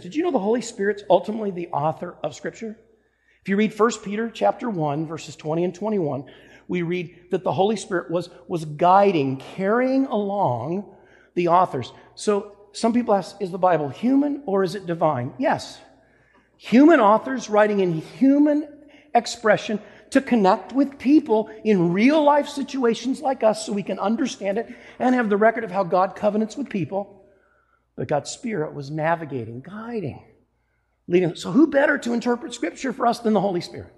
Did you know the Holy Spirit's ultimately the author of Scripture? If you read 1 Peter chapter 1, verses 20 and 21, we read that the Holy Spirit was, was guiding, carrying along the authors. So some people ask, is the Bible human or is it divine? Yes. Human authors writing in human expression to connect with people in real life situations like us so we can understand it and have the record of how God covenants with people. But God's Spirit was navigating, guiding, leading. So, who better to interpret Scripture for us than the Holy Spirit?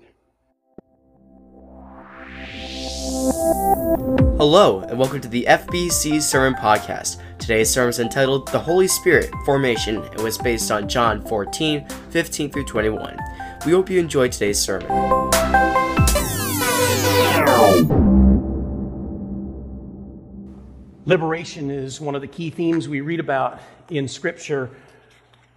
Hello, and welcome to the FBC Sermon Podcast. Today's sermon is entitled The Holy Spirit Formation and was based on John 14, 15 through 21. We hope you enjoyed today's sermon. Liberation is one of the key themes we read about in Scripture.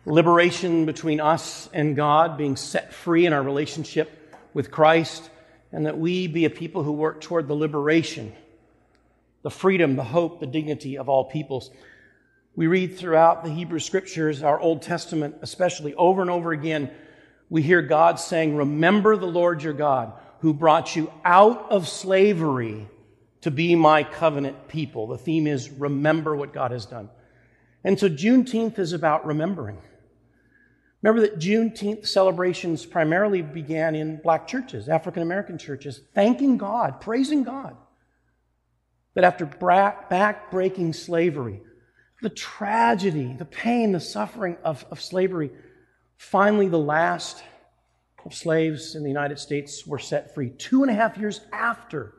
Liberation between us and God, being set free in our relationship with Christ, and that we be a people who work toward the liberation, the freedom, the hope, the dignity of all peoples. We read throughout the Hebrew Scriptures, our Old Testament especially, over and over again, we hear God saying, Remember the Lord your God, who brought you out of slavery to be my covenant people. The theme is remember what God has done. And so Juneteenth is about remembering. Remember that Juneteenth celebrations primarily began in black churches, African American churches, thanking God, praising God. That after back breaking slavery, the tragedy, the pain, the suffering of, of slavery, finally the last of slaves in the United States were set free two and a half years after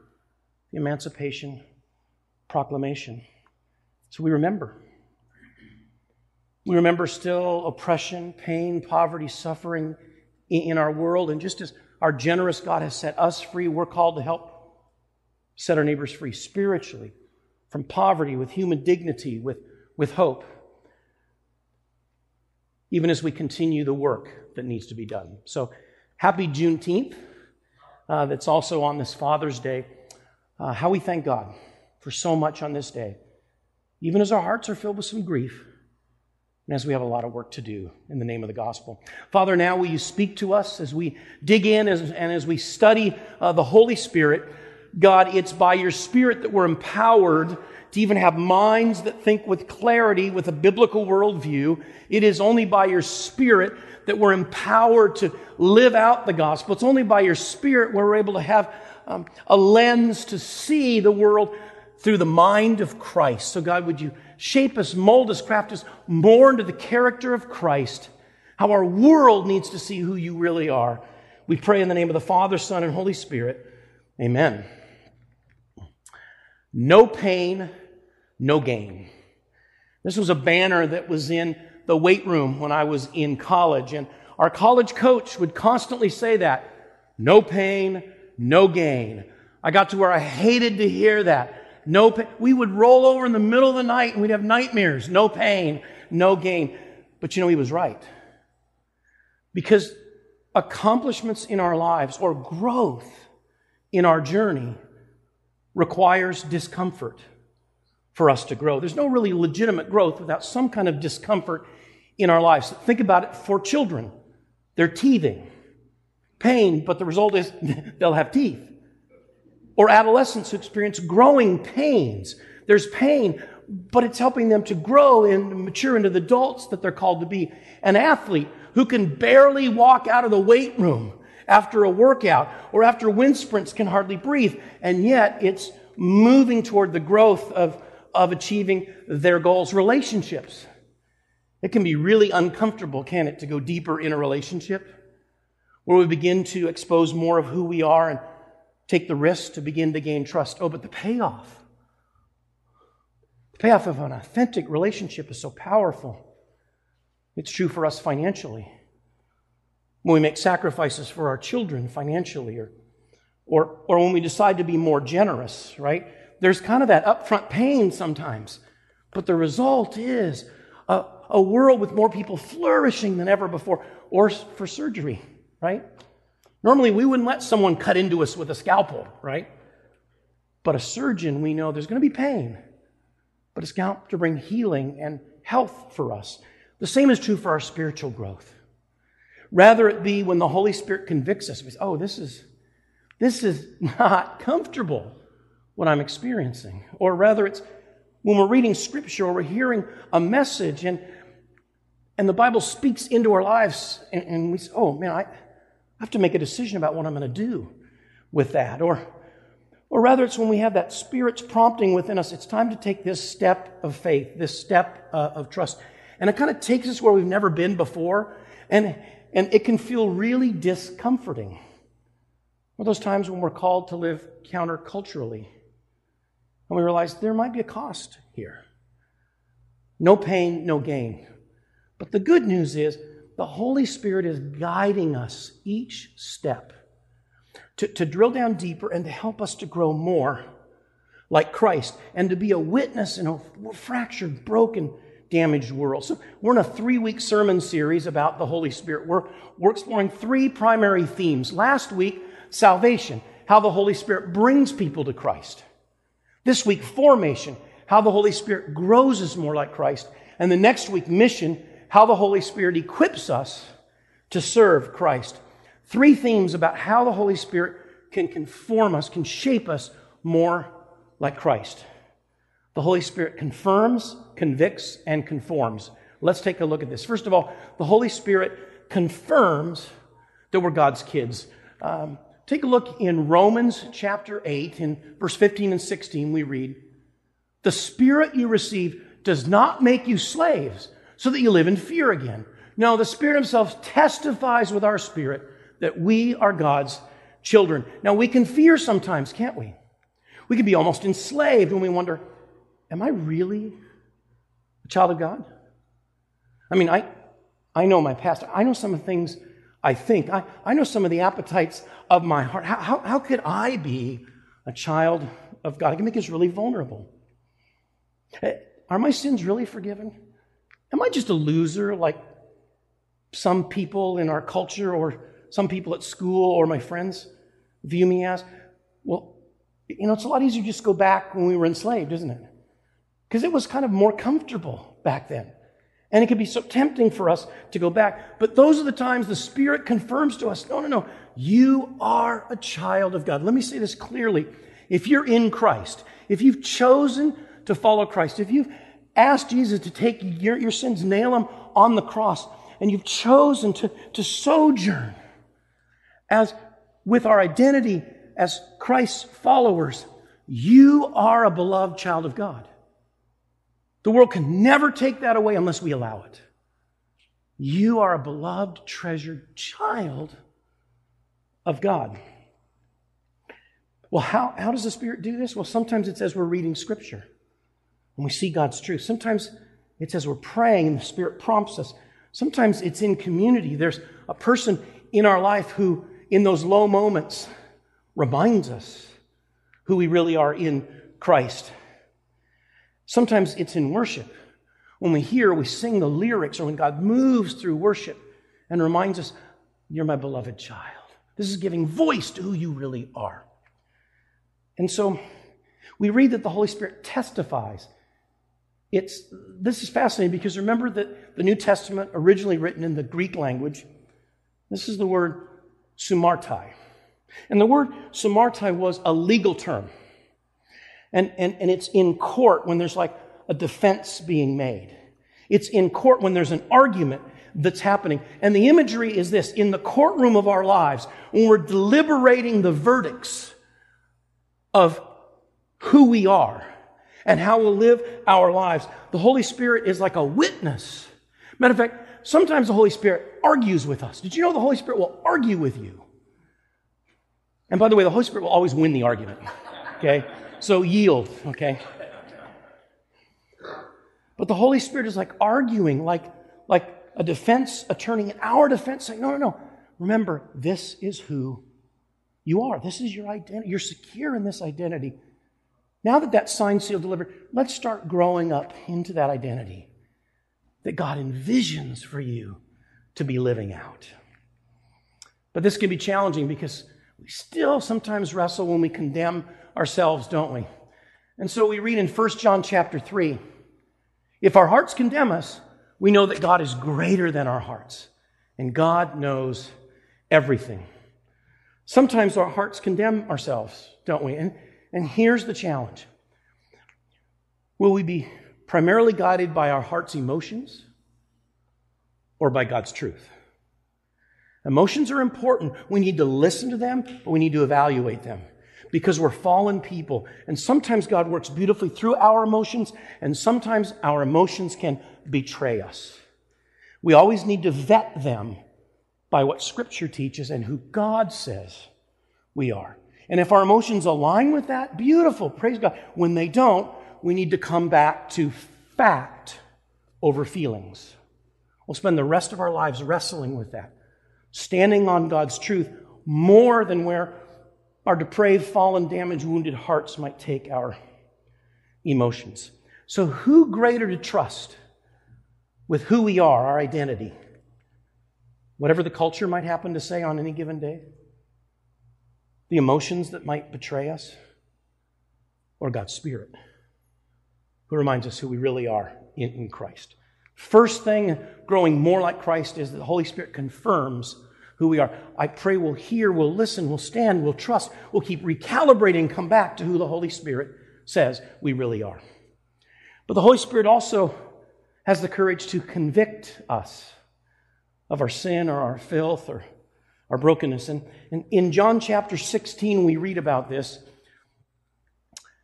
Emancipation Proclamation. So we remember. We remember still oppression, pain, poverty, suffering in our world. And just as our generous God has set us free, we're called to help set our neighbors free spiritually from poverty with human dignity, with, with hope, even as we continue the work that needs to be done. So, happy Juneteenth. Uh, that's also on this Father's Day uh, how we thank God for so much on this day, even as our hearts are filled with some grief and as we have a lot of work to do in the name of the gospel. Father, now will you speak to us as we dig in as, and as we study uh, the Holy Spirit? God, it's by your Spirit that we're empowered to even have minds that think with clarity, with a biblical worldview. It is only by your Spirit that we're empowered to live out the gospel. It's only by your Spirit where we're able to have um, a lens to see the world through the mind of Christ. So, God, would you shape us, mold us, craft us more into the character of Christ, how our world needs to see who you really are. We pray in the name of the Father, Son, and Holy Spirit. Amen. No pain, no gain. This was a banner that was in the weight room when I was in college, and our college coach would constantly say that no pain, no gain. I got to where I hated to hear that. No pain. We would roll over in the middle of the night and we'd have nightmares. No pain, no gain. But you know, he was right. Because accomplishments in our lives or growth in our journey requires discomfort for us to grow. There's no really legitimate growth without some kind of discomfort in our lives. Think about it for children. They're teething pain, but the result is they'll have teeth. Or adolescents who experience growing pains. There's pain, but it's helping them to grow and mature into the adults that they're called to be. An athlete who can barely walk out of the weight room after a workout or after wind sprints can hardly breathe, and yet it's moving toward the growth of, of achieving their goals. Relationships. It can be really uncomfortable, can it, to go deeper in a relationship? Where we begin to expose more of who we are and take the risk to begin to gain trust. Oh, but the payoff, the payoff of an authentic relationship is so powerful. It's true for us financially. When we make sacrifices for our children financially, or, or, or when we decide to be more generous, right? There's kind of that upfront pain sometimes. But the result is a, a world with more people flourishing than ever before, or for surgery right? Normally, we wouldn't let someone cut into us with a scalpel, right? But a surgeon, we know there's going to be pain, but it's going to bring healing and health for us. The same is true for our spiritual growth. Rather it be when the Holy Spirit convicts us, say, oh, this is, this is not comfortable what I'm experiencing. Or rather, it's when we're reading scripture or we're hearing a message and, and the Bible speaks into our lives and, and we say, oh man, I, I have to make a decision about what I'm going to do with that. Or, or rather, it's when we have that Spirit's prompting within us, it's time to take this step of faith, this step uh, of trust. And it kind of takes us where we've never been before. And, and it can feel really discomforting. Or those times when we're called to live counterculturally. And we realize there might be a cost here. No pain, no gain. But the good news is the Holy Spirit is guiding us each step to, to drill down deeper and to help us to grow more like Christ and to be a witness in a fractured, broken, damaged world. So, we're in a three week sermon series about the Holy Spirit. We're, we're exploring three primary themes. Last week, salvation, how the Holy Spirit brings people to Christ. This week, formation, how the Holy Spirit grows us more like Christ. And the next week, mission, how the Holy Spirit equips us to serve Christ. Three themes about how the Holy Spirit can conform us, can shape us more like Christ. The Holy Spirit confirms, convicts, and conforms. Let's take a look at this. First of all, the Holy Spirit confirms that we're God's kids. Um, Take a look in Romans chapter 8, in verse 15 and 16, we read, The Spirit you receive does not make you slaves so that you live in fear again. No, the Spirit Himself testifies with our spirit that we are God's children. Now, we can fear sometimes, can't we? We can be almost enslaved when we wonder, Am I really a child of God? I mean, I, I know my past. I know some of the things I think. I, I know some of the appetites of my heart. How, how, how could I be a child of God? It can make us really vulnerable. Eh, are my sins really forgiven? Am I just a loser like some people in our culture or some people at school or my friends view me as? Well, you know, it's a lot easier to just go back when we were enslaved, isn't it? Because it was kind of more comfortable back then. And it can be so tempting for us to go back. But those are the times the Spirit confirms to us no, no, no, you are a child of God. Let me say this clearly. If you're in Christ, if you've chosen to follow Christ, if you've asked Jesus to take your, your sins, nail them on the cross, and you've chosen to, to sojourn as with our identity as Christ's followers, you are a beloved child of God. The world can never take that away unless we allow it. You are a beloved, treasured child of God. Well, how, how does the Spirit do this? Well, sometimes it's as we're reading Scripture and we see God's truth. Sometimes it's as we're praying and the Spirit prompts us. Sometimes it's in community. There's a person in our life who, in those low moments, reminds us who we really are in Christ. Sometimes it's in worship. When we hear, we sing the lyrics, or when God moves through worship and reminds us, You're my beloved child. This is giving voice to who you really are. And so we read that the Holy Spirit testifies. It's, this is fascinating because remember that the New Testament, originally written in the Greek language, this is the word sumartai. And the word sumartai was a legal term. And, and, and it's in court when there's like a defense being made. It's in court when there's an argument that's happening. And the imagery is this in the courtroom of our lives, when we're deliberating the verdicts of who we are and how we'll live our lives, the Holy Spirit is like a witness. Matter of fact, sometimes the Holy Spirit argues with us. Did you know the Holy Spirit will argue with you? And by the way, the Holy Spirit will always win the argument. Okay? So yield, okay? But the Holy Spirit is like arguing, like, like a defense attorney in our defense saying, no, no, no. Remember, this is who you are. This is your identity. You're secure in this identity. Now that that sign seal delivered, let's start growing up into that identity that God envisions for you to be living out. But this can be challenging because we still sometimes wrestle when we condemn ourselves, don't we? And so we read in 1 John chapter 3 if our hearts condemn us, We know that God is greater than our hearts, and God knows everything. Sometimes our hearts condemn ourselves, don't we? And, and here's the challenge Will we be primarily guided by our heart's emotions or by God's truth? Emotions are important. We need to listen to them, but we need to evaluate them because we're fallen people. And sometimes God works beautifully through our emotions, and sometimes our emotions can betray us. We always need to vet them by what Scripture teaches and who God says we are. And if our emotions align with that, beautiful, praise God. When they don't, we need to come back to fact over feelings. We'll spend the rest of our lives wrestling with that, standing on God's truth more than where our depraved, fallen, damaged, wounded hearts might take our emotions. So, who greater to trust with who we are, our identity? Whatever the culture might happen to say on any given day? The emotions that might betray us? Or God's Spirit, who reminds us who we really are in, in Christ? First thing, growing more like Christ, is that the Holy Spirit confirms who we are. I pray we'll hear, we'll listen, we'll stand, we'll trust, we'll keep recalibrating come back to who the Holy Spirit says we really are. But the Holy Spirit also has the courage to convict us of our sin or our filth or our brokenness. And, and in John chapter 16, we read about this.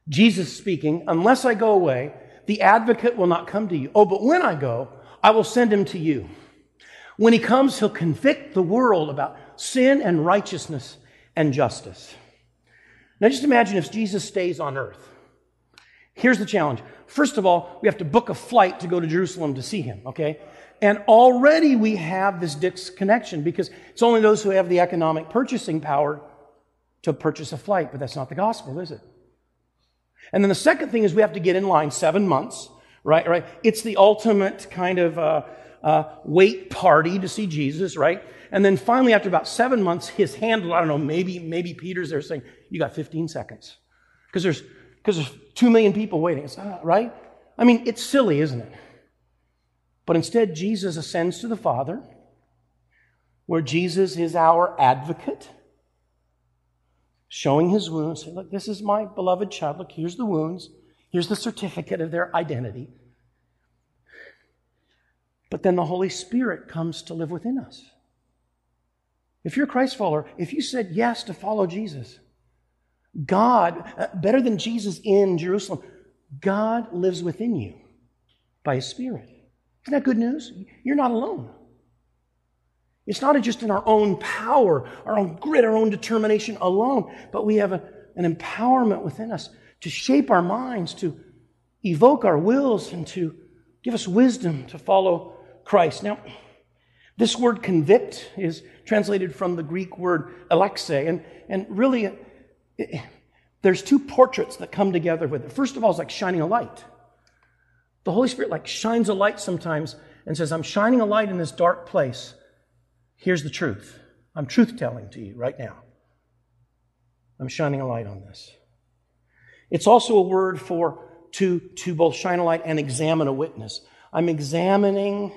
Jesus speaking, Unless I go away, the advocate will not come to you. Oh, but when I go, I will send him to you. When he comes, he'll convict the world about sin and righteousness and justice. Now, just imagine if Jesus stays on earth. Here's the challenge. First of all, we have to book a flight to go to Jerusalem to see him, okay? And already we have this disconnection because it's only those who have the economic purchasing power to purchase a flight, but that's not the gospel, is it? And then the second thing is we have to get in line seven months, right? Right? It's the ultimate kind of uh, uh, wait party to see Jesus, right? And then finally, after about seven months, his handler, I don't know, maybe maybe Peter's there saying, "You got 15 seconds," because there's because there's two million people waiting, It's uh, right? I mean, it's silly, isn't it? But instead, Jesus ascends to the Father, where Jesus is our advocate, showing his wounds. Look, this is my beloved child. Look, here's the wounds. Here's the certificate of their identity. But then the Holy Spirit comes to live within us. If you're a Christ follower, if you said yes to follow Jesus, God, uh, better than Jesus in Jerusalem, God lives within you by His Spirit. Isn't that good news? You're not alone. It's not just in our own power, our own grit, our own determination alone, but we have a, an empowerment within us to shape our minds, to evoke our wills, and to give us wisdom to follow Christ. Now, this word convict is translated from the Greek word alexe, and, and really, it, there's two portraits that come together with it. First of all, it's like shining a light. The Holy Spirit like shines a light sometimes and says, I'm shining a light in this dark place. Here's the truth. I'm truth telling to you right now. I'm shining a light on this. It's also a word for to, to both shine a light and examine a witness. I'm examining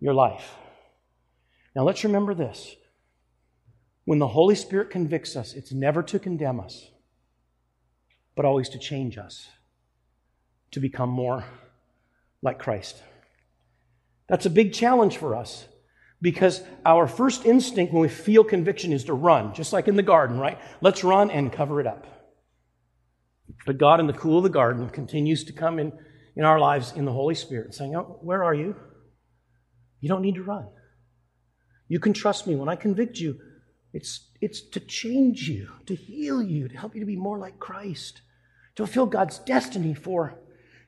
your life. Now let's remember this. When the Holy Spirit convicts us, it's never to condemn us, but always to change us, to become more like Christ. That's a big challenge for us because our first instinct when we feel conviction is to run, just like in the garden, right? Let's run and cover it up. But God, in the cool of the garden, continues to come in, in our lives in the Holy Spirit, saying, Oh, where are you? You don't need to run. You can trust me. When I convict you, it's, it's to change you, to heal you, to help you to be more like Christ, to fulfill God's destiny for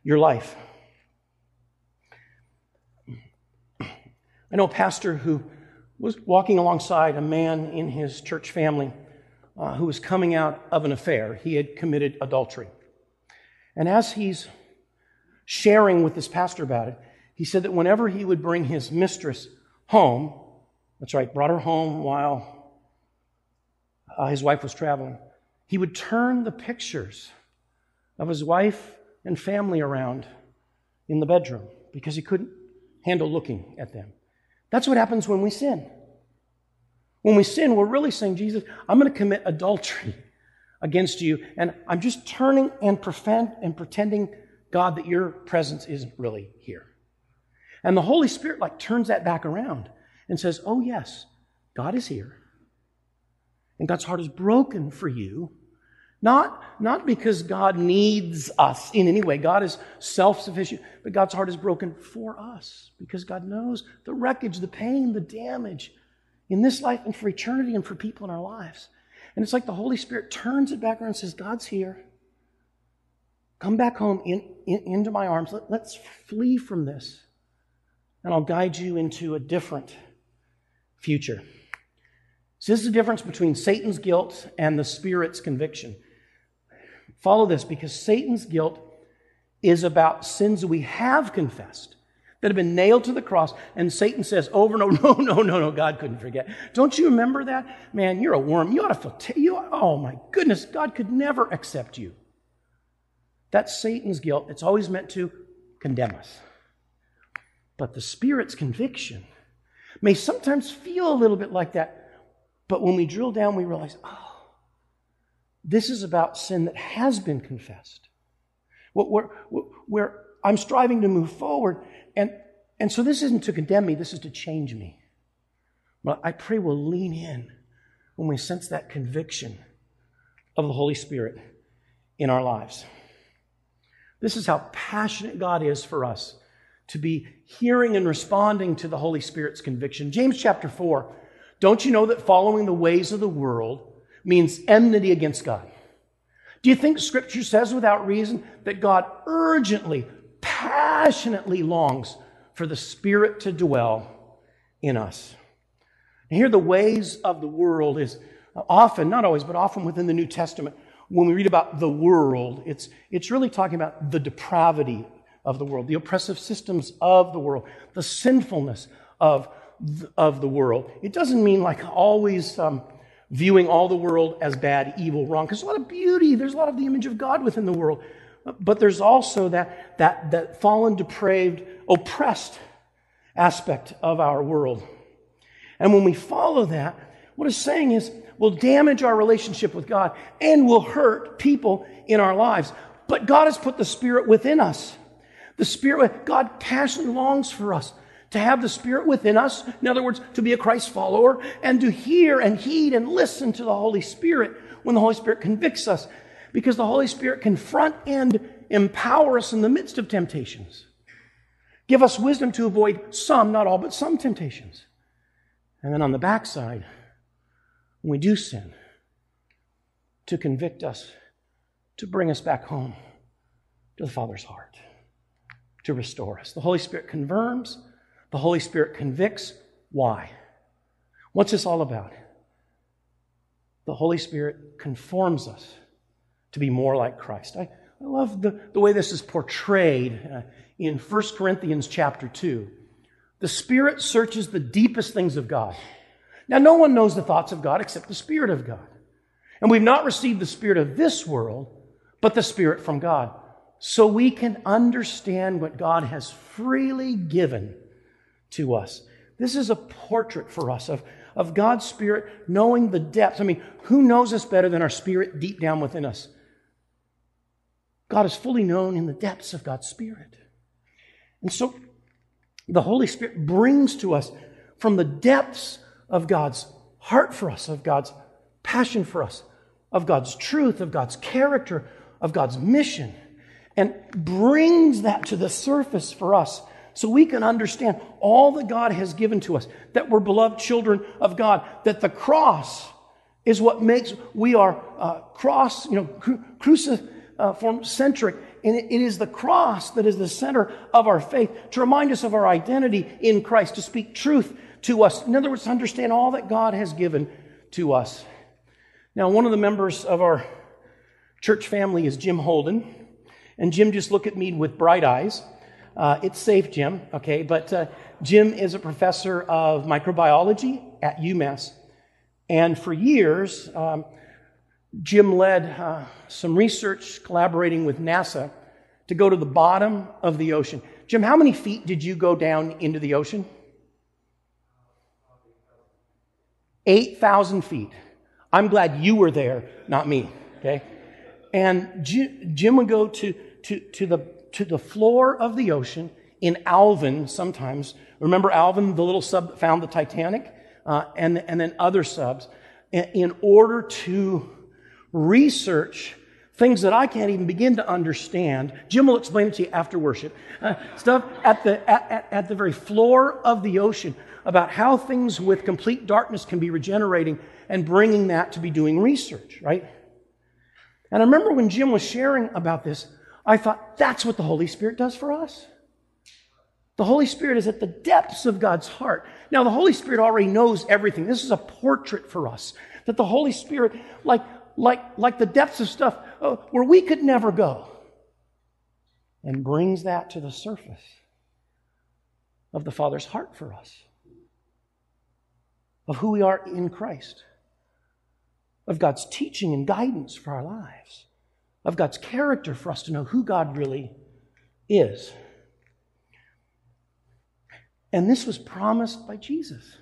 your life. I know a pastor who was walking alongside a man in his church family uh, who was coming out of an affair. He had committed adultery. And as he's sharing with this pastor about it, he said that whenever he would bring his mistress home, that's right, brought her home while uh, his wife was traveling, he would turn the pictures of his wife and family around in the bedroom because he couldn't handle looking at them. That's what happens when we sin. When we sin, we're really saying, Jesus, I'm going to commit adultery against you, and I'm just turning and, pretend, and pretending, God, that your presence isn't really here. And the Holy Spirit like turns that back around and says, Oh, yes, God is here. And God's heart is broken for you. Not, not because God needs us in any way. God is self sufficient, but God's heart is broken for us because God knows the wreckage, the pain, the damage in this life and for eternity and for people in our lives. And it's like the Holy Spirit turns it back around and says, God's here. Come back home in, in, into my arms. Let, let's flee from this. And I'll guide you into a different future. So, this is the difference between Satan's guilt and the Spirit's conviction. Follow this because Satan's guilt is about sins we have confessed that have been nailed to the cross. And Satan says over and over, no, no, no, no, God couldn't forget. Don't you remember that? Man, you're a worm. You ought to feel, t- you, oh my goodness, God could never accept you. That's Satan's guilt. It's always meant to condemn us. But the Spirit's conviction may sometimes feel a little bit like that. But when we drill down, we realize, oh, this is about sin that has been confessed. Where, where, I'm striving to move forward and, and so this isn't to condemn me, this is to change me. But I pray we'll lean in when we sense that conviction of the Holy Spirit in our lives. This is how passionate God is for us to be hearing and responding to the Holy Spirit's conviction. James chapter 4 Don't you know that following the ways of the world means enmity against God? Do you think Scripture says without reason that God urgently passionately longs for the Spirit to dwell in us. And here, the ways of the world is often, not always, but often within the New Testament, when we read about the world, it's, it's really talking about the depravity of the world, the oppressive systems of the world, the sinfulness of, of the world. It doesn't mean like always um, viewing all the world as bad, evil, wrong, because there's a lot of beauty, there's a lot of the image of God within the world. But there's also that, that, that fallen, depraved, oppressed aspect of our world. And when we follow that, what it's saying is we'll damage our relationship with God and will hurt people in our lives. But God has put the Spirit within us. The Spirit, God passionately longs for us to have the Spirit within us. In other words, to be a Christ follower and to hear and heed and listen to the Holy Spirit when the Holy Spirit convicts us because the Holy Spirit confront and empower us in the midst of temptations. Give us wisdom to avoid some, not all, but some temptations. And then on the backside, when we do sin, to convict us, to bring us back home to the Father's heart, to restore us. The Holy Spirit confirms, the Holy Spirit convicts. Why? What's this all about? The Holy Spirit conforms us to be more like Christ. I, I love the, the way this is portrayed uh, in 1 Corinthians chapter 2. The Spirit searches the deepest things of God. Now, no one knows the thoughts of God except the Spirit of God. And we've not received the Spirit of this world, but the Spirit from God. So we can understand what God has freely given to us. This is a portrait for us of, of God's Spirit knowing the depths. I mean, who knows us better than our Spirit deep down within us? God is fully known in the depths of God's Spirit. And so the Holy Spirit brings to us from the depths of God's heart for us, of God's passion for us, of God's truth, of God's character, of God's mission, and brings that to the surface for us so we can understand all that God has given to us, that we're beloved children of God, that the cross is what makes we are uh, cross, you know, cru- cruci- uh, form centric. And it, it is the cross that is the center of our faith to remind us of our identity in Christ, to speak truth to us. In other words, to understand all that God has given to us. Now, one of the members of our church family is Jim Holden. And Jim just looked at me with bright eyes. Uh, it's safe, Jim, okay? But uh, Jim is a professor of microbiology at UMass. And for years, um, Jim led uh, some research collaborating with NASA to go to the bottom of the ocean. Jim, how many feet did you go down into the ocean? 8,000 feet. I'm glad you were there, not me, okay? And Jim would go to, to, to, the, to the floor of the ocean in Alvin sometimes. Remember Alvin, the little sub that found the Titanic? Uh, and, and then other subs, in order to research things that I can't even begin to understand. Jim will explain it to you after worship. Uh, stuff at the, at, at the very floor of the ocean about how things with complete darkness can be regenerating and bringing that to be doing research, right? And I remember when Jim was sharing about this, I thought, that's what the Holy Spirit does for us. The Holy Spirit is at the depths of God's heart. Now, the Holy Spirit already knows everything. This is a portrait for us. That the Holy Spirit, like, like, like the depths of stuff uh, where we could never go, and brings that to the surface of the Father's heart for us, of who we are in Christ, of God's teaching and guidance for our lives, of God's character for us to know who God really is. And this was promised by Jesus.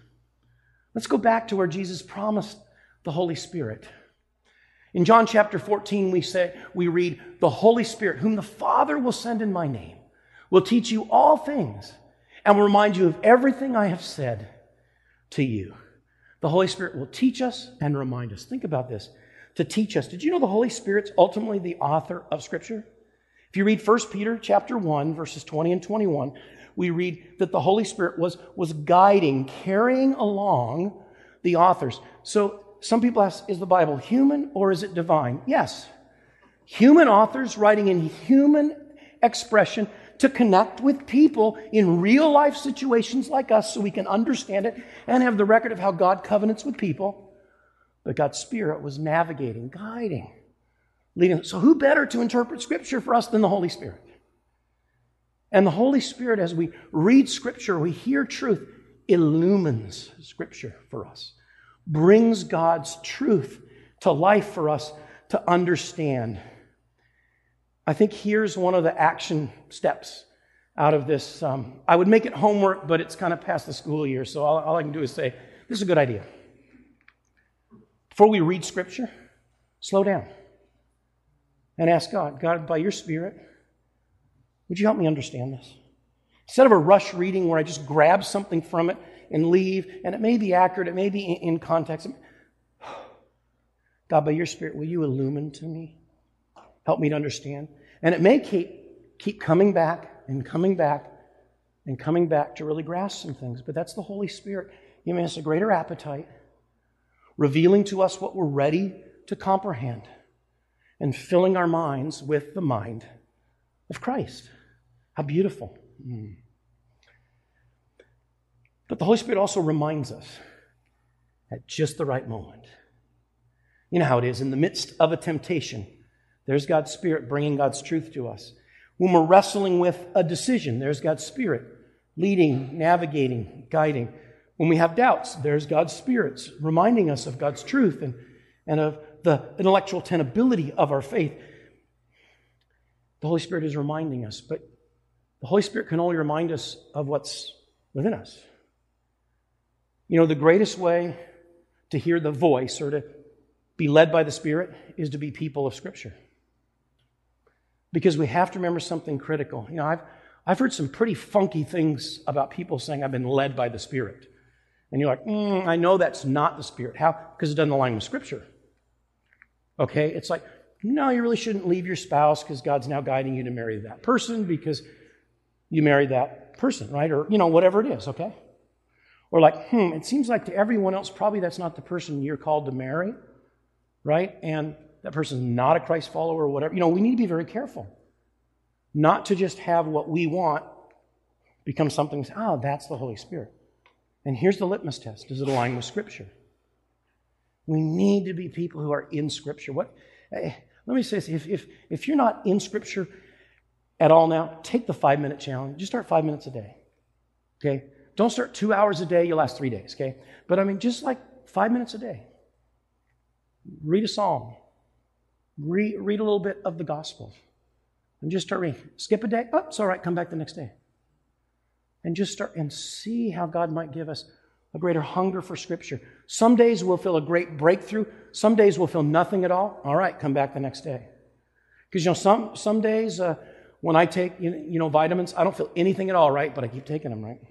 Let's go back to where Jesus promised the Holy Spirit. In John chapter 14, we say, we read, the Holy Spirit, whom the Father will send in my name, will teach you all things and will remind you of everything I have said to you. The Holy Spirit will teach us and remind us. Think about this. To teach us. Did you know the Holy Spirit's ultimately the author of Scripture? If you read 1 Peter chapter 1, verses 20 and 21, we read that the Holy Spirit was, was guiding, carrying along the authors. So some people ask, is the Bible human or is it divine? Yes. Human authors writing in human expression to connect with people in real life situations like us so we can understand it and have the record of how God covenants with people. But God's Spirit was navigating, guiding, leading. So, who better to interpret Scripture for us than the Holy Spirit? And the Holy Spirit, as we read Scripture, we hear truth, illumines Scripture for us, brings God's truth to life for us to understand. I think here's one of the action steps out of this. Um, I would make it homework, but it's kind of past the school year, so all, all I can do is say, this is a good idea. Before we read Scripture, slow down and ask God, God, by your Spirit, would you help me understand this? Instead of a rush reading where I just grab something from it and leave, and it may be accurate, it may be in context. God, by your Spirit, will you illumine to me? Help me to understand. And it may keep, keep coming back and coming back and coming back to really grasp some things, but that's the Holy Spirit giving us a greater appetite, revealing to us what we're ready to comprehend, and filling our minds with the mind of Christ. How beautiful. Mm. But the Holy Spirit also reminds us at just the right moment. You know how it is in the midst of a temptation, there's God's Spirit bringing God's truth to us. When we're wrestling with a decision, there's God's Spirit leading, navigating, guiding. When we have doubts, there's God's Spirit reminding us of God's truth and, and of the intellectual tenability of our faith. The Holy Spirit is reminding us, but the Holy Spirit can only remind us of what's within us. You know, the greatest way to hear the voice or to be led by the Spirit is to be people of Scripture. Because we have to remember something critical. You know, I've, I've heard some pretty funky things about people saying, I've been led by the Spirit. And you're like, mm, I know that's not the Spirit. How? Because it doesn't align with Scripture. Okay? It's like, no, you really shouldn't leave your spouse because God's now guiding you to marry that person because you marry that person, right? Or, you know, whatever it is, okay? Or like, hmm, it seems like to everyone else, probably that's not the person you're called to marry, right? And that person's not a Christ follower or whatever. You know, we need to be very careful not to just have what we want become something, oh, that's the Holy Spirit. And here's the litmus test does it align with Scripture? We need to be people who are in Scripture. What, eh, let me say this if, if, if you're not in Scripture, at all now, take the five minute challenge. Just start five minutes a day. Okay? Don't start two hours a day, you'll last three days, okay? But I mean, just like five minutes a day. Read a psalm. Read, read a little bit of the gospel. And just start reading. Skip a day. Oh, it's all right. Come back the next day. And just start and see how God might give us a greater hunger for Scripture. Some days we'll feel a great breakthrough. Some days we'll feel nothing at all. All right, come back the next day. Because, you know, some, some days uh, when I take, you know, you know, vitamins, I don't feel anything at all, right? But I keep taking them, right?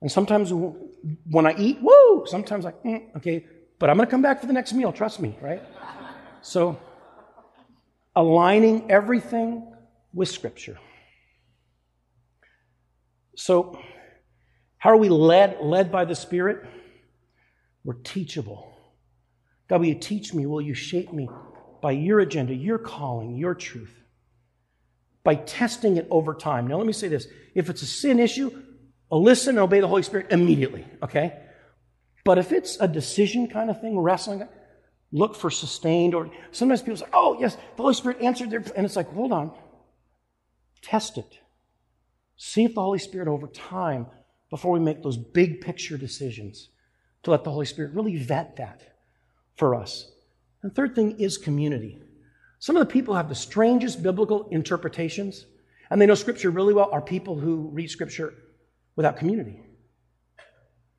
And sometimes when I eat, woo! Sometimes like, mm, okay, but I'm going to come back for the next meal, trust me, right? So, aligning everything with Scripture. So, how are we led? Led by the Spirit? We're teachable. God, will you teach me? Will you shape me by your agenda, your calling, your truth? By testing it over time. Now, let me say this if it's a sin issue, listen and obey the Holy Spirit immediately, okay? But if it's a decision kind of thing, wrestling, look for sustained, or sometimes people say, oh, yes, the Holy Spirit answered their, and it's like, hold on. Test it. See if the Holy Spirit over time, before we make those big picture decisions, to let the Holy Spirit really vet that for us. And third thing is community. Some of the people have the strangest biblical interpretations, and they know Scripture really well, are people who read Scripture without community.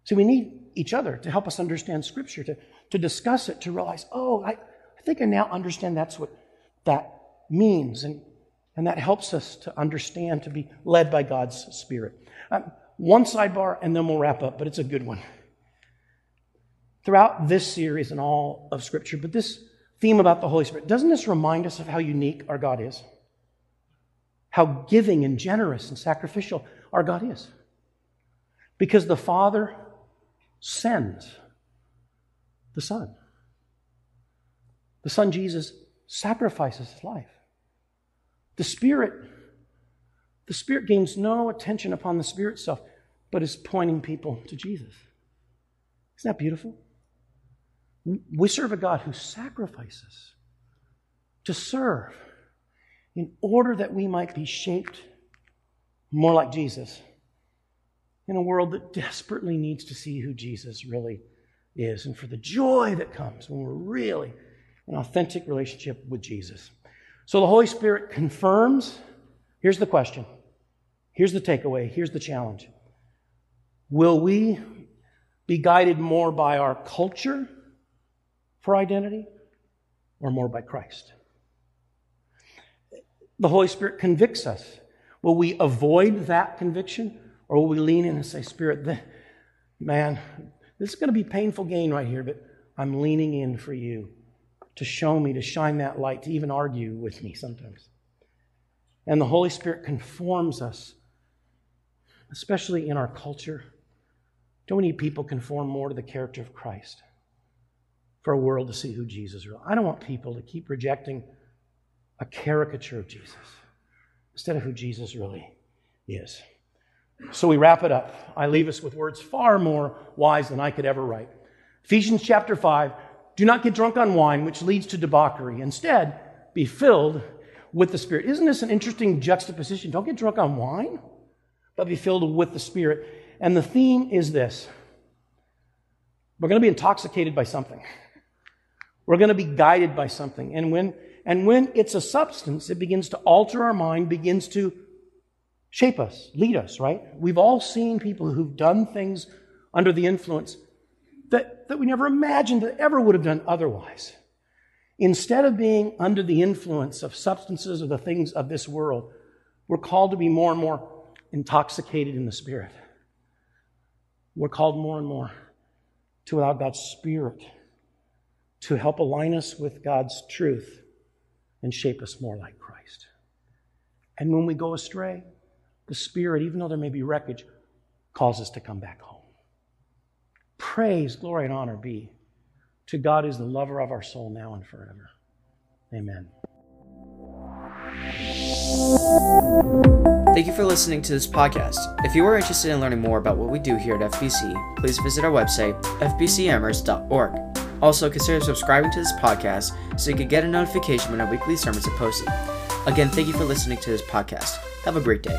So we need each other to help us understand Scripture, to, to discuss it, to realize, oh, I, I think I now understand that's what that means. And, and that helps us to understand, to be led by God's Spirit. Um, one sidebar, and then we'll wrap up, but it's a good one. Throughout this series and all of Scripture, but this theme about the Holy Spirit, doesn't this remind us of how unique our God is? How giving and generous and sacrificial our God is. Because the Father sends the Son. The Son Jesus sacrifices his life. The Spirit, the Spirit gains no attention upon the Spirit self, but is pointing people to Jesus. Isn't that beautiful? We serve a God who sacrifices to serve in order that we might be shaped more like Jesus in a world that desperately needs to see who Jesus really is and for the joy that comes when we're really in an authentic relationship with Jesus. So the Holy Spirit confirms. Here's the question. Here's the takeaway. Here's the challenge. Will we be guided more by our culture for identity or more by Christ? The Holy Spirit convicts us. Will we avoid that conviction or will we lean in and say, Spirit, man, this is going to be painful gain right here, but I'm leaning in for you to show me, to shine that light, to even argue with me sometimes. And the Holy Spirit conforms us, especially in our culture. Don't we need people conform more to the character of Christ for a world to see who Jesus is? I don't want people to keep rejecting a caricature of Jesus instead of who Jesus really is. So we wrap it up. I leave us with words far more wise than I could ever write. Ephesians chapter 5 Do not get drunk on wine, which leads to debauchery. Instead, be filled with the Spirit. Isn't this an interesting juxtaposition? Don't get drunk on wine, but be filled with the Spirit. And the theme is this we're going to be intoxicated by something, we're going to be guided by something. And when, and when it's a substance, it begins to alter our mind, begins to shape us, lead us, right? We've all seen people who've done things under the influence that, that we never imagined that ever would have done otherwise. Instead of being under the influence of substances or the things of this world, we're called to be more and more intoxicated in the Spirit. We're called more and more to allow God's Spirit to help align us with God's truth and shape us more like Christ. And when we go astray, the Spirit, even though there may be wreckage, calls us to come back home. Praise, glory, and honor be to God who's the lover of our soul now and forever. Amen. Thank you for listening to this podcast. If you are interested in learning more about what we do here at FBC, please visit our website, fbcamherst.org. Also, consider subscribing to this podcast so you can get a notification when our weekly sermons are posted. Again, thank you for listening to this podcast. Have a great day.